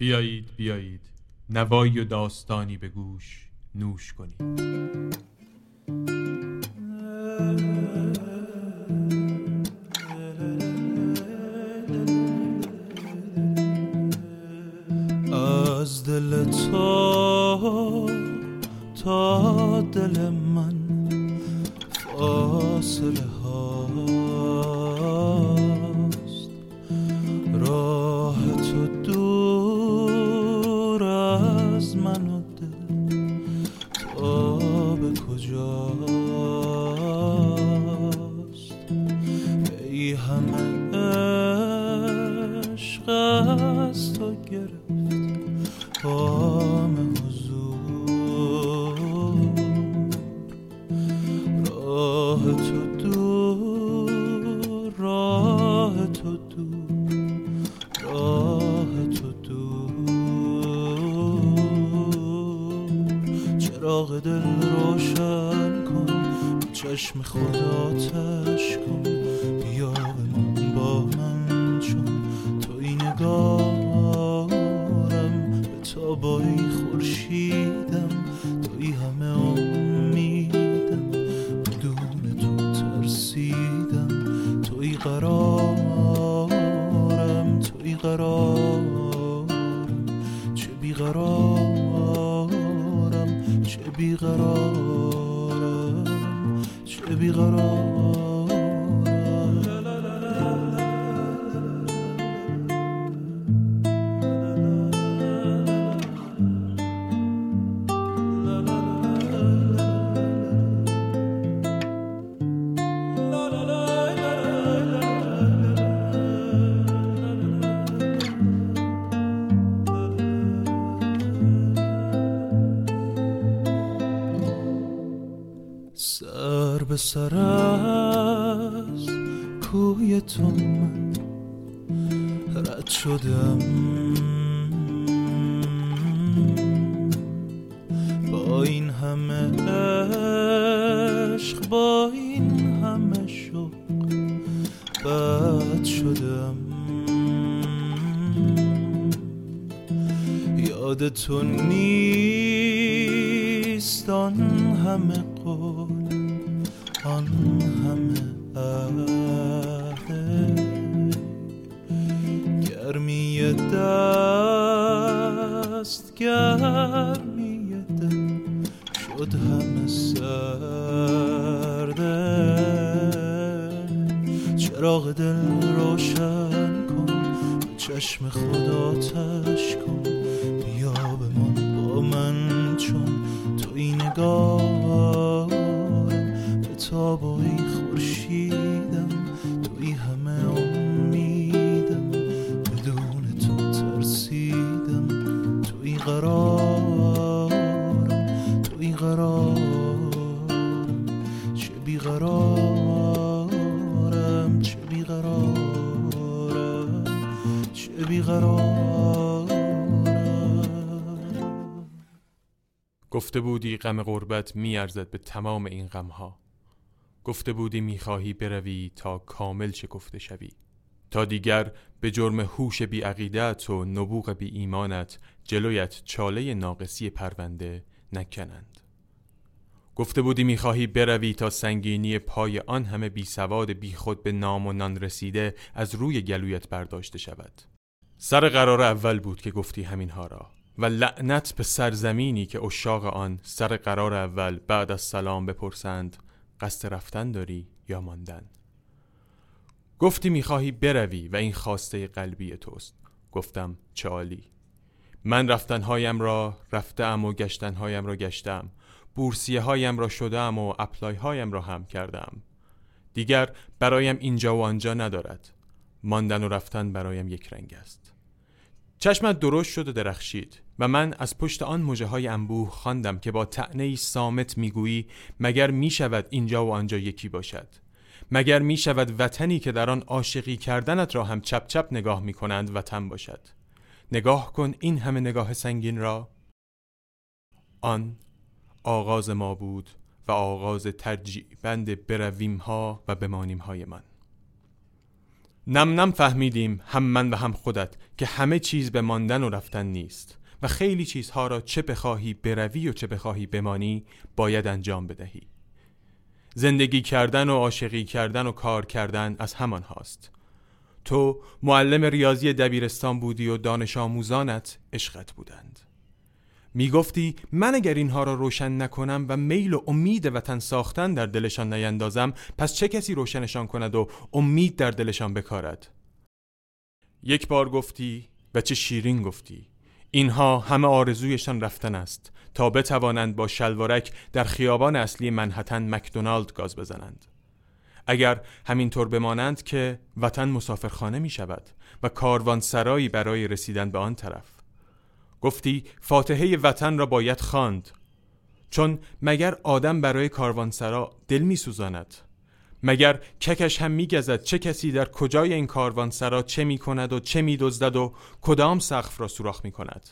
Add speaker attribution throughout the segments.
Speaker 1: بیایید بیایید. نوایی و داستانی به گوش نوش کنید.
Speaker 2: از دل تو تا دل من فاصله چراغ دل روشن کن چشم خدا تش کن. بیا بمان با من چون توی نگارم به تابای خورشیدم توی همه امیدم. بدون تو ترسیدم توی قرارم توی قرارم بیقرارم چه بیقرارم. سر به سر از کوی تو من رد شدم. با این همه عشق با این همه شوق بد شدم. یاد تو نیست آن همه آن همه عهد گرمی دست گرمی دل شد همه سرده چراغ دل روشن کن چشم خدا تش کن بیا بمان با من چون توی نگارم تابای خورشیدم توی همه امیدم بدون تو ترسیدم. توی قرارم توی قرارم. چه بیقرارم چه بیقرارم چه بیقرارم
Speaker 1: گفته بودی غم غربت میارزد به تمام این غمها. گفته بودی می‌خواهی بروی تا کامل شکفته شوی. تا دیگر به جرم هوش بی عقیدت و نبوغ بی ایمانت جلویت چاله ناقصی پرونده نکنند. گفته بودی می‌خواهی بروی تا سنگینی پای آن همه بی سواد بی خود به نام و نان رسیده از روی گلویت برداشته شود. سر قرار اول بود که گفتی همینها را و لعنت به سرزمینی که اشاق آن سر قرار اول بعد از سلام بپرسند قصد رفتن داری یا ماندن؟ گفتی می‌خواهی بروی و این خواسته قلبی توست. گفتم چه عالی. من رفتنهایم را رفتم و گشتنهایم را گشتم. بورسیه هایم را شدم و اپلای هایم را هم کردم دیگر برایم اینجا و آنجا ندارد. ماندن و رفتن برایم یک رنگ است. چشمت درشت شد و درخشید و من از پشت آن مجه های انبوه خواندم که با تعنی سامت می‌گویی مگر می شود اینجا و آنجا یکی باشد؟ مگر می شود وطنی که در آن عاشقی کردنت را هم چپ چپ نگاه می کنند وطن باشد؟ نگاه کن این همه نگاه سنگین را. آن آغاز ما بود و آغاز ترجیع بند برویم ها و بمانیم های من. نم نم فهمیدیم هم من و هم خودت که همه چیز به ماندن و رفتن نیست و خیلی چیزها را چه بخواهی بروی و چه بخواهی بمانی باید انجام بدهی. زندگی کردن و عاشقی کردن و کار کردن از همان هاست. تو معلم ریاضی دبیرستان بودی و دانش آموزانت عشقت بودند. می گفتی من اگر اینها را روشن نکنم و میل و امید وطن ساختن در دلشان نیندازم پس چه کسی روشنشان کند و امید در دلشان بکارد؟ یک بار گفتی و چه شیرین گفتی. اینها همه آرزویشان رفتن است تا بتوانند با شلوارک در خیابان اصلی منحتن مکدونالد گاز بزنند. اگر همینطور بمانند که وطن مسافرخانه می شود و کاروان سرایی برای رسیدن به آن طرف. گفتی فاتحه وطن را باید خواند. چون مگر آدم برای کاروانسرا دل می سوزاند مگر ککش هم میگزد چه کسی در کجای این کاروانسرا چه می کند و چه می دزدد و کدام سقف را سوراخ می کند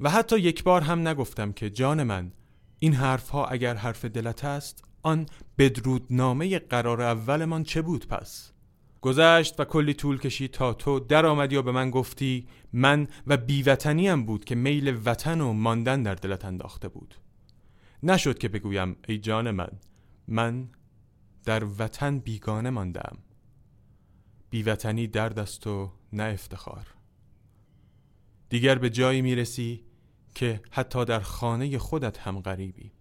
Speaker 1: و حتی یک بار هم نگفتم که جان من این حرفها اگر حرف دلت است آن بدرودنامه قرار اولمان چه بود پس؟ گذشت و کلی طول کشید تا تو در آمدی و به من گفتی من و بیوطنیم بود که میل وطن و ماندن در دلت انداخته بود. نشد که بگویم ای جان من من در وطن بیگانه ماندم. بیوطنی درد است و نه افتخار. دیگر به جایی می‌رسی که حتی در خانه خودت هم غریبی.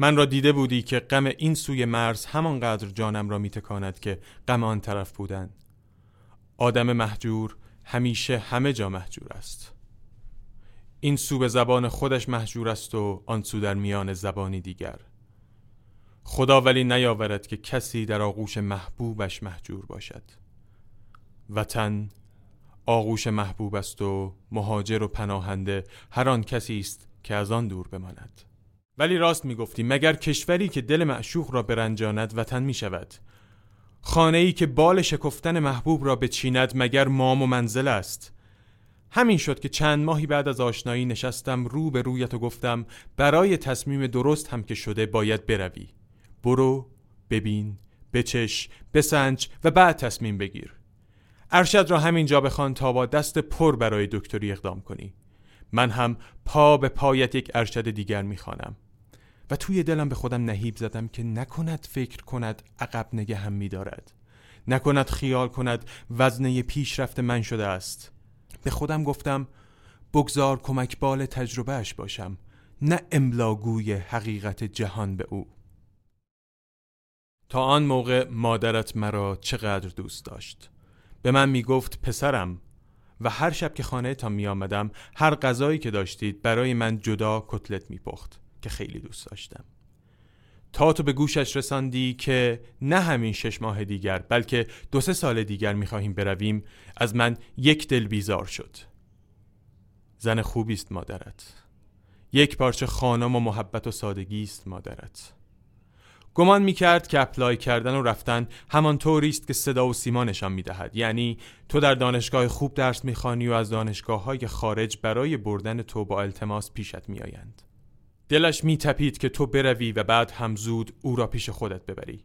Speaker 1: من را دیده بودی که غم این سوی مرز همانقدر جانم را میتکاند که غم آن طرف بودن. آدم محجور همیشه همه جا محجور است. این سو به زبان خودش محجور است و آن سو در میان زبانی دیگر. خدا ولی نیاورد که کسی در آغوش محبوبش محجور باشد. وطن آغوش محبوب است و مهاجر و پناهنده هر آن کسی است که از آن دور بماند. ولی راست می‌گفتی مگر کشوری که دل معشوق را برنجاند وطن می شود خانه ای که بال شکفتن محبوب را بچیند مگر مام و منزل است؟ همین شد که چند ماهی بعد از آشنایی نشستم رو به رویت و گفتم برای تصمیم درست هم که شده باید بروی. برو ببین بچش بسنج و بعد تصمیم بگیر. ارشد را همینجا بخوان تا با دست پر برای دکتری اقدام کنی. من هم پا به پایت یک ارشد دیگر می‌خوانم. و توی دلم به خودم نهیب زدم که نکند فکر کند عقب نگه هم میدارد. نکند خیال کند وزنه پیشرفت من شده است. به خودم گفتم بگذار کمک بال تجربهش باشم نه املاگوی حقیقت جهان به او. تا آن موقع مادرت مرا چقدر دوست داشت؟ به من می گفت پسرم و هر شب که خانه تا می آمدم هر غذایی که داشتید برای من جدا کتلت می پخت که خیلی دوست داشتم. تا تو به گوشش رساندی که نه همین شش ماه دیگر بلکه دو سه سال دیگر می خواهیم برویم از من یک دل بیزار شد. زن خوبی است مادرت. یک پارچه خانم و محبت و سادگی است مادرت. گمان می‌کرد که اپلای کردن و رفتن همان طوری است که صدا و سیما نشان می‌دهد. یعنی تو در دانشگاه خوب درس می‌خوانی و از دانشگاه های خارج برای بردن تو با التماس پیشت میآیند. دلش میتپید که تو بروی و بعد هم زود او را پیش خودت ببری.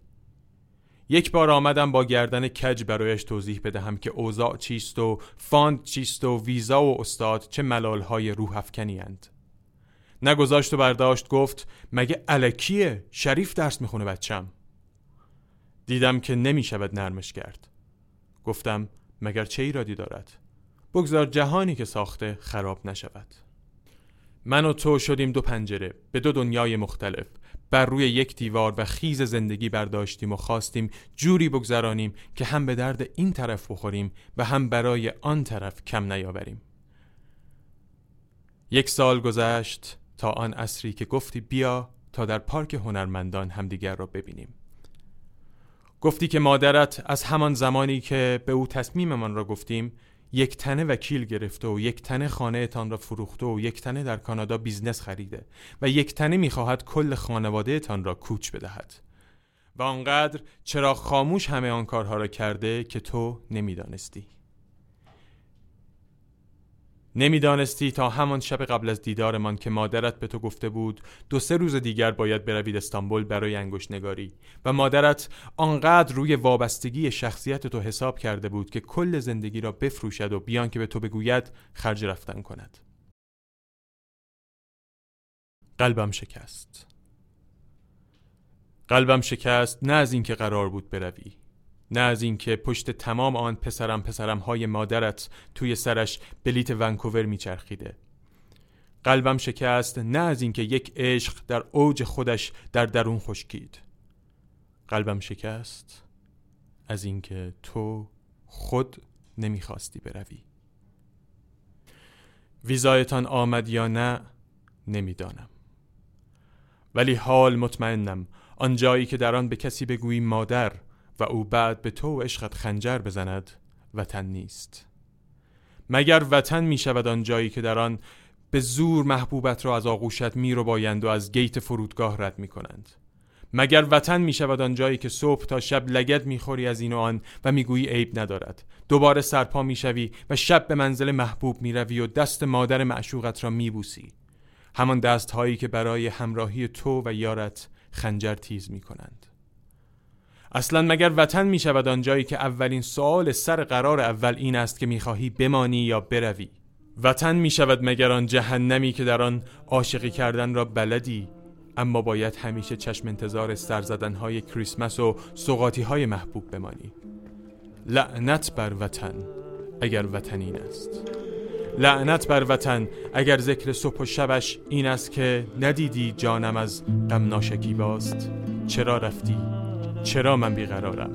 Speaker 1: یک بار آمدم با گردن کج برایش توضیح بدهم که اوضاع چیست و fund چیست و ویزا و استاد چه ملالهای روح افکنی نگذاشت و برداشت گفت مگه الکیه شریف درس می‌خونه بچم. دیدم که نمی‌شود نرمش کرد. گفتم مگر چه ایرادی دارد؟ بگذار جهانی که ساخته خراب نشود. من و تو شدیم دو پنجره به دو دنیای مختلف. بر روی یک دیوار و خیز زندگی برداشتیم و خواستیم جوری بگذرانیم که هم به درد این طرف بخوریم و هم برای آن طرف کم نیاوریم. یک سال گذشت تا آن اصری که گفتی بیا تا در پارک هنرمندان همدیگر را ببینیم. گفتی که مادرت از همان زمانی که به او تصمیممان را گفتیم یک تنه وکیل گرفته و یک تنه خانه تان را فروخته و یک تنه در کانادا business خریده و یک تنه می‌خواهد کل خانواده تان را کوچ بدهد. و آنقدر چراغ خاموش همه آن کارها را کرده که تو نمی‌دانستی. نمی‌دانستی تا همان شب قبل از دیدارمان که مادرت به تو گفته بود دو سه روز دیگر باید بروید استانبول برای انگشت نگاری و مادرت آنقدر روی وابستگی شخصیت تو حساب کرده بود که کل زندگی را بفروشد و بیان که به تو بگوید خرج رفتن کند. قلبم شکست. قلبم شکست نه از اینکه قرار بود بروی. نه از اینکه پشت تمام آن پسرم پسرم های مادرت توی سرش بلیت ونکوور میچرخیده. قلبم شکست نه از اینکه یک عشق در اوج خودش در درون خشکید. قلبم شکست از اینکه تو خود نمی‌خواستی بروی. ویزایتان آمد یا نه نمی‌دانم. ولی حال مطمئنم آن جایی که در آن به کسی بگویی مادر و او بعد به تو و عشقت خنجر بزند وطن نیست. مگر وطن می شود آن جایی که در آن به زور محبوبت را از آغوشت می رو بایند و از گیت فرودگاه رد می کنند مگر وطن می شود آن جایی که صبح تا شب لگد می خوری از این و آن و می گویی عیب ندارد؟ دوباره سرپا می شوی و شب به منزل محبوب می روی و دست مادر معشوقت را می بوسی همان دست هایی که برای همراهی تو و یارت خنجر تیز می کنند اصلا مگر وطن می شود آنجایی که اولین سوال سر قرار اول این است که می خواهی بمانی یا بروی؟ وطن می شود مگر آن جهنمی که در آن عاشقی کردن را بلدی؟ اما باید همیشه چشم انتظار سر های کریسمس و سوقاتی های محبوب بمانی. لعنت بر وطن اگر وطن این است. لعنت بر وطن اگر ذکر صبح و شبش این است که ندیدی جانم از غم ناشکیباست چرا رفتی؟ چرا من بیقرارم؟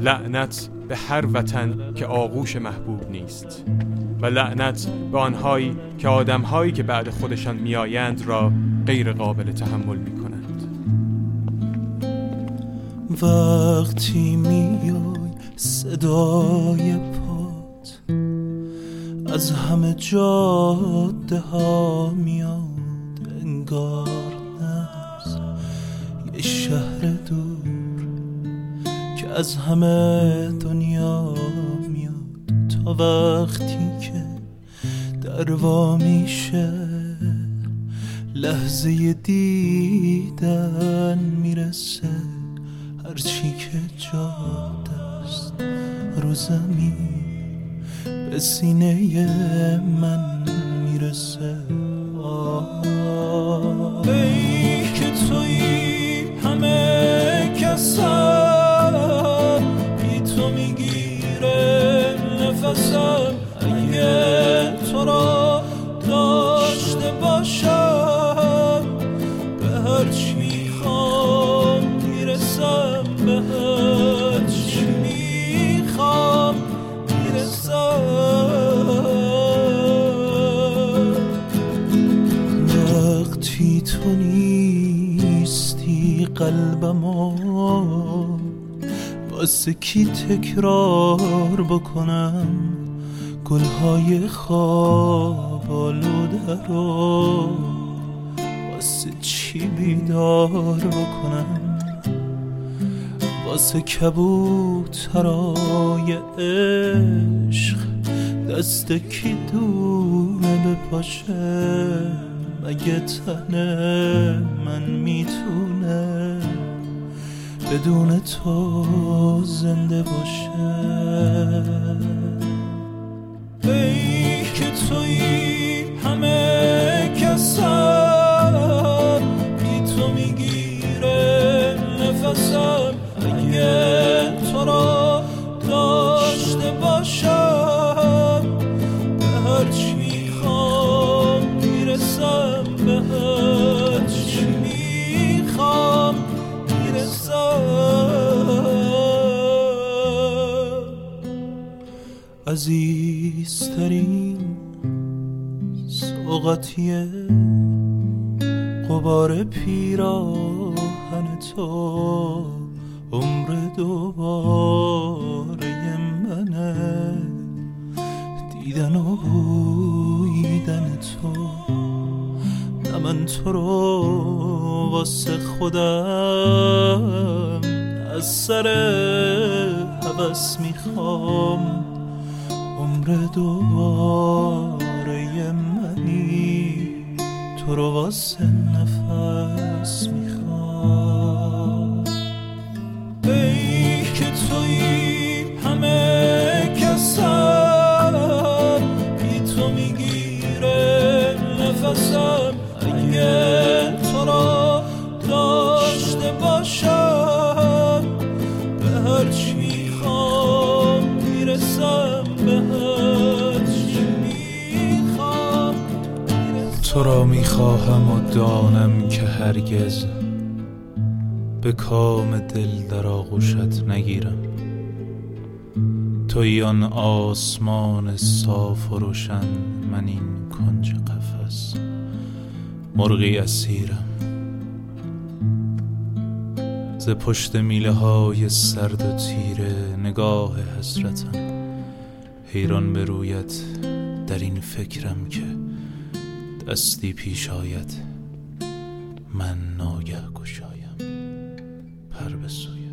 Speaker 1: لعنت به هر وطن که آغوش محبوب نیست و لعنت به آنهایی که آدمهایی که بعد خودشان میآیند را غیر قابل تحمل می کنند
Speaker 2: وقتی میای صدای پات از همه جاده ها میاد انگار شهر دور که از همه دنیا میاد. تا وقتی که دروا میشه لحظه دیدن می‌رسه. هرچی که جاد است رو زمین به سینه من می‌رسه. ای که توی نفسم اگه تو را داشته باشم به هر چی می‌خوام می‌رسم به هر چی می‌خوام وقتی تو نیستی قلبم واسه کی تکرار بکنم؟ گلهای خواب آلوده رو واسه چی بیدار بکنم؟ واسه کبوترای عشق دست کی دونه بپاشه؟ مگه تنه من می‌تونه بدون تو زنده باشه. ای که توی همه کسم عزیزترین سوقاتیه قبار پیراهن تو عمر دوباره منه. دیدن و بویدن تو نه من تو رو واسه خودم از سر حوث می‌خوام. عمر دوباره منی تو رو واسه نفس می‌خوام. ای که توی را می‌خواهم و دانم که هرگز به کام دل در آغوشت نگیرم. توی آن آسمان صاف و روشن من این کنج قفس مرغی اسیرم. ز پشت میله های سرد و تیره نگاه حسرتم حیران به رویت در این فکرم که دستی پیش آید. من ناگه گشایم. پر به سویت.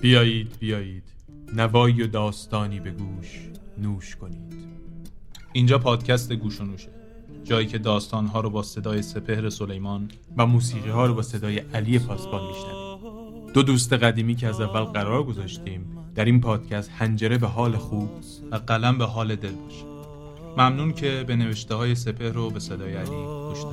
Speaker 1: بیایید بیایید. نوایی و داستانی به گوش نوش کنید.
Speaker 3: اینجا پادکست گوش و نوشه. جایی که داستانها رو با صدای سپهر سلیمان
Speaker 1: و موسیقی ها رو با صدای علی پاسبان میشنوید. دو دوست قدیمی که از اول قرار گذاشتیم در این پادکست هنجره به حال خوب
Speaker 3: و قلم به حال دل باشه ممنون که به نوشته های سپهر رو به صدای علی گوش